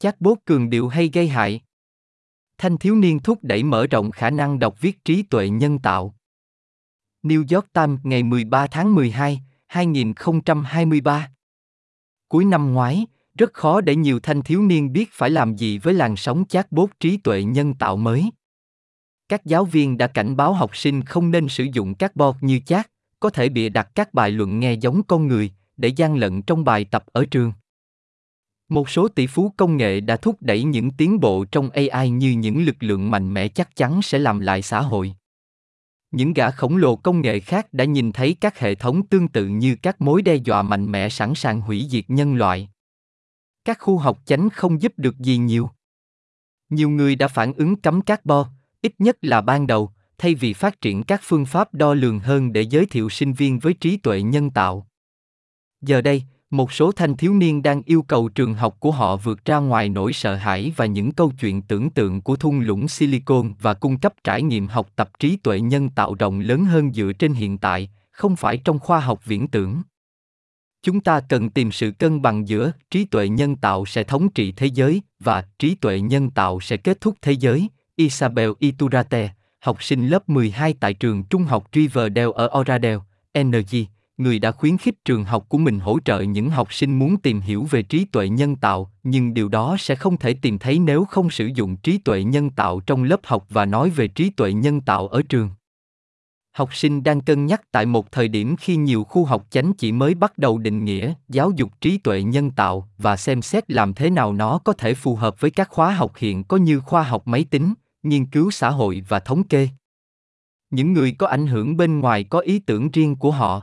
Chatbot cường điệu hay gây hại? Thanh thiếu niên thúc đẩy mở rộng khả năng đọc viết trí tuệ nhân tạo. New York Times ngày 13 tháng 12, 2023 Cuối năm ngoái, rất khó để nhiều thanh thiếu niên biết phải làm gì với làn sóng chatbot trí tuệ nhân tạo mới. Các giáo viên đã cảnh báo học sinh không nên sử dụng các bot như chat, có thể bịa đặt các bài luận nghe giống con người, để gian lận trong bài tập ở trường. Một số tỷ phú công nghệ đã thúc đẩy những tiến bộ trong AI như những lực lượng mạnh mẽ chắc chắn sẽ làm lại xã hội. Những gã khổng lồ công nghệ khác đã nhìn thấy các hệ thống tương tự như các mối đe dọa mạnh mẽ sẵn sàng hủy diệt nhân loại. Các khu học chánh không giúp được gì nhiều. Nhiều người đã phản ứng cấm carbon, ít nhất là ban đầu, thay vì phát triển các phương pháp đo lường hơn để giới thiệu sinh viên với trí tuệ nhân tạo. Giờ đây, một số thanh thiếu niên đang yêu cầu trường học của họ vượt ra ngoài nỗi sợ hãi và những câu chuyện tưởng tượng của thung lũng silicon và cung cấp trải nghiệm học tập trí tuệ nhân tạo rộng lớn hơn dựa trên hiện tại không phải trong khoa học viễn tưởng. Chúng ta cần tìm sự cân bằng giữa trí tuệ nhân tạo sẽ thống trị thế giới và trí tuệ nhân tạo sẽ kết thúc thế giới isabel iturrate học sinh lớp 12 tại trường trung học Riverdale ở Oradell, NG, người đã khuyến khích trường học của mình hỗ trợ những học sinh muốn tìm hiểu về trí tuệ nhân tạo, nhưng điều đó sẽ không thể tìm thấy nếu không sử dụng trí tuệ nhân tạo trong lớp học và nói về trí tuệ nhân tạo ở trường. Học sinh đang cân nhắc tại một thời điểm khi nhiều khu học chánh chỉ mới bắt đầu định nghĩa, giáo dục trí tuệ nhân tạo và xem xét làm thế nào nó có thể phù hợp với các khóa học hiện có như khoa học máy tính, nghiên cứu xã hội và thống kê. Những người có ảnh hưởng bên ngoài có ý tưởng riêng của họ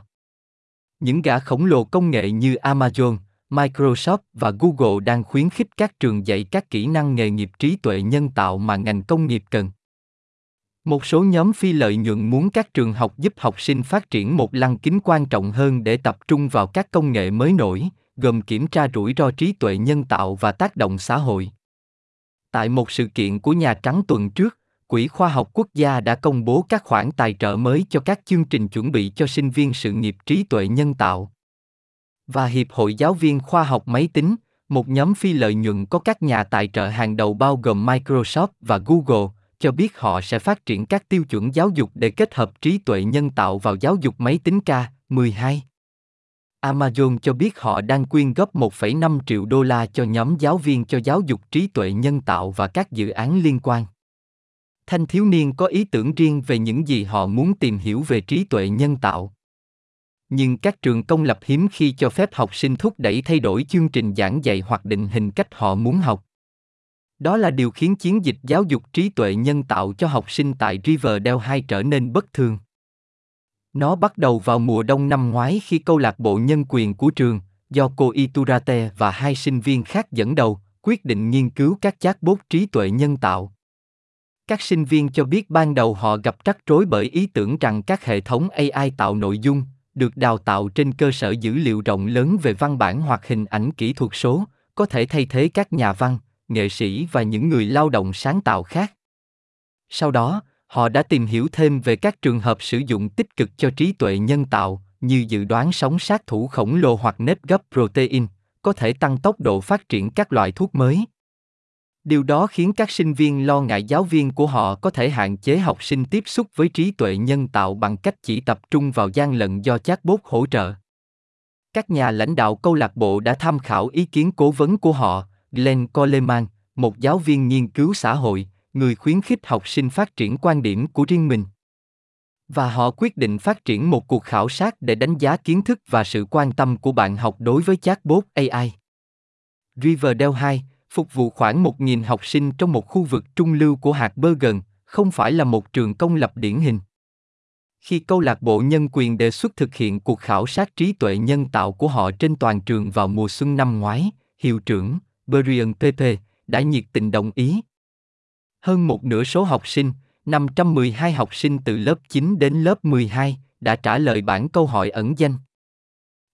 những gã khổng lồ công nghệ như Amazon, Microsoft và Google đang khuyến khích các trường dạy các kỹ năng nghề nghiệp trí tuệ nhân tạo mà ngành công nghiệp cần. Một số nhóm phi lợi nhuận muốn các trường học giúp học sinh phát triển một lăng kính quan trọng hơn để tập trung vào các công nghệ mới nổi, gồm kiểm tra rủi ro trí tuệ nhân tạo và tác động xã hội. Tại một sự kiện của Nhà Trắng tuần trước, Quỹ Khoa học Quốc gia đã công bố các khoản tài trợ mới cho các chương trình chuẩn bị cho sinh viên sự nghiệp trí tuệ nhân tạo. Và Hiệp hội Giáo viên Khoa học Máy tính, một nhóm phi lợi nhuận có các nhà tài trợ hàng đầu bao gồm Microsoft và Google, cho biết họ sẽ phát triển các tiêu chuẩn giáo dục để kết hợp trí tuệ nhân tạo vào giáo dục máy tính K12. Amazon cho biết họ đang quyên góp 1,5 triệu đô la cho nhóm giáo viên cho giáo dục trí tuệ nhân tạo và các dự án liên quan thanh thiếu niên có ý tưởng riêng về những gì họ muốn tìm hiểu về trí tuệ nhân tạo nhưng các trường công lập hiếm khi cho phép học sinh thúc đẩy thay đổi chương trình giảng dạy hoặc định hình cách họ muốn học đó là điều khiến chiến dịch giáo dục trí tuệ nhân tạo cho học sinh tại Riverdale 2 trở nên bất thường. Nó bắt đầu vào mùa đông năm ngoái khi câu lạc bộ nhân quyền của trường, do cô Iturate và hai sinh viên khác dẫn đầu, quyết định nghiên cứu các chatbot trí tuệ nhân tạo. Các sinh viên cho biết ban đầu họ gặp rắc rối bởi ý tưởng rằng các hệ thống AI tạo nội dung, được đào tạo trên cơ sở dữ liệu rộng lớn về văn bản hoặc hình ảnh kỹ thuật số, có thể thay thế các nhà văn, nghệ sĩ và những người lao động sáng tạo khác. Sau đó, họ đã tìm hiểu thêm về các trường hợp sử dụng tích cực cho trí tuệ nhân tạo, như dự đoán sóng sát thủ khổng lồ hoặc nếp gấp protein, có thể tăng tốc độ phát triển các loại thuốc mới. Điều đó khiến các sinh viên lo ngại giáo viên của họ có thể hạn chế học sinh tiếp xúc với trí tuệ nhân tạo bằng cách chỉ tập trung vào gian lận do chatbot hỗ trợ. Các nhà lãnh đạo câu lạc bộ đã tham khảo ý kiến cố vấn của họ, Glenn Coleman, một giáo viên nghiên cứu xã hội, người khuyến khích học sinh phát triển quan điểm của riêng mình. Và họ quyết định phát triển một cuộc khảo sát để đánh giá kiến thức và sự quan tâm của bạn học đối với chatbot AI. Riverdale 2, phục vụ khoảng 1.000 học sinh trong một khu vực trung lưu của hạt Bergen, không phải là một trường công lập điển hình. Khi câu lạc bộ nhân quyền đề xuất thực hiện cuộc khảo sát trí tuệ nhân tạo của họ trên toàn trường vào mùa xuân năm ngoái, hiệu trưởng, Brian Pepe, đã nhiệt tình đồng ý. Hơn một nửa số học sinh, 512 học sinh từ lớp 9 đến lớp 12, đã trả lời bản câu hỏi ẩn danh.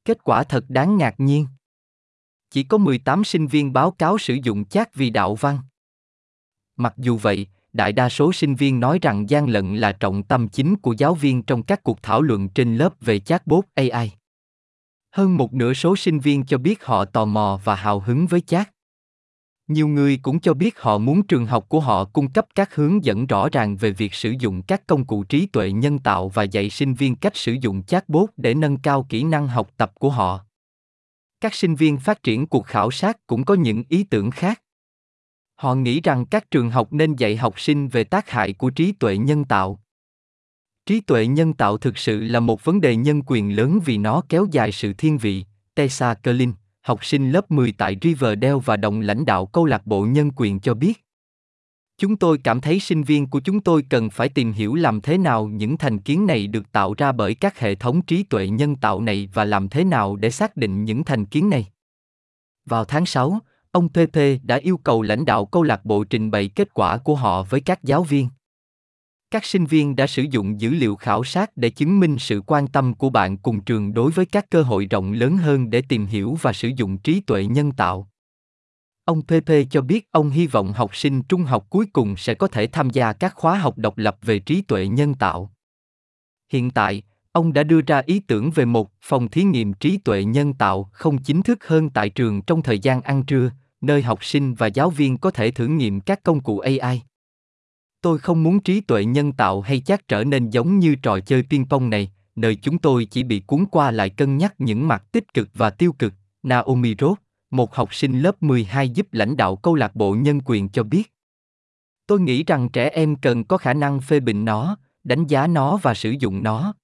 Kết quả thật đáng ngạc nhiên. Chỉ có 18 sinh viên báo cáo sử dụng chat vì đạo văn. Mặc dù vậy, đại đa số sinh viên nói rằng gian lận là trọng tâm chính của giáo viên trong các cuộc thảo luận trên lớp về chatbot AI. Hơn một nửa số sinh viên cho biết họ tò mò và hào hứng với chat. Nhiều người cũng cho biết họ muốn trường học của họ cung cấp các hướng dẫn rõ ràng về việc sử dụng các công cụ trí tuệ nhân tạo và dạy sinh viên cách sử dụng chatbot để nâng cao kỹ năng học tập của họ. Các sinh viên phát triển cuộc khảo sát cũng có những ý tưởng khác. Họ nghĩ rằng các trường học nên dạy học sinh về tác hại của trí tuệ nhân tạo. Trí tuệ nhân tạo thực sự là một vấn đề nhân quyền lớn vì nó kéo dài sự thiên vị, Tessa Kerlin, học sinh lớp 10 tại Riverdale và đồng lãnh đạo câu lạc bộ nhân quyền cho biết. Chúng tôi cảm thấy sinh viên của chúng tôi cần phải tìm hiểu làm thế nào những thành kiến này được tạo ra bởi các hệ thống trí tuệ nhân tạo này và làm thế nào để xác định những thành kiến này. Vào tháng 6, ông PP đã yêu cầu lãnh đạo câu lạc bộ trình bày kết quả của họ với các giáo viên. Các sinh viên đã sử dụng dữ liệu khảo sát để chứng minh sự quan tâm của bạn cùng trường đối với các cơ hội rộng lớn hơn để tìm hiểu và sử dụng trí tuệ nhân tạo. Ông PP cho biết ông hy vọng học sinh trung học cuối cùng sẽ có thể tham gia các khóa học độc lập về trí tuệ nhân tạo. Hiện tại, ông đã đưa ra ý tưởng về một phòng thí nghiệm trí tuệ nhân tạo không chính thức hơn tại trường trong thời gian ăn trưa, nơi học sinh và giáo viên có thể thử nghiệm các công cụ AI. Tôi không muốn trí tuệ nhân tạo hay chắc trở nên giống như trò chơi tiên pong này, nơi chúng tôi chỉ bị cuốn qua lại cân nhắc những mặt tích cực và tiêu cực, Naomi Roth, một học sinh lớp 12 giúp lãnh đạo câu lạc bộ nhân quyền cho biết. Tôi nghĩ rằng trẻ em cần có khả năng phê bình nó, đánh giá nó và sử dụng nó.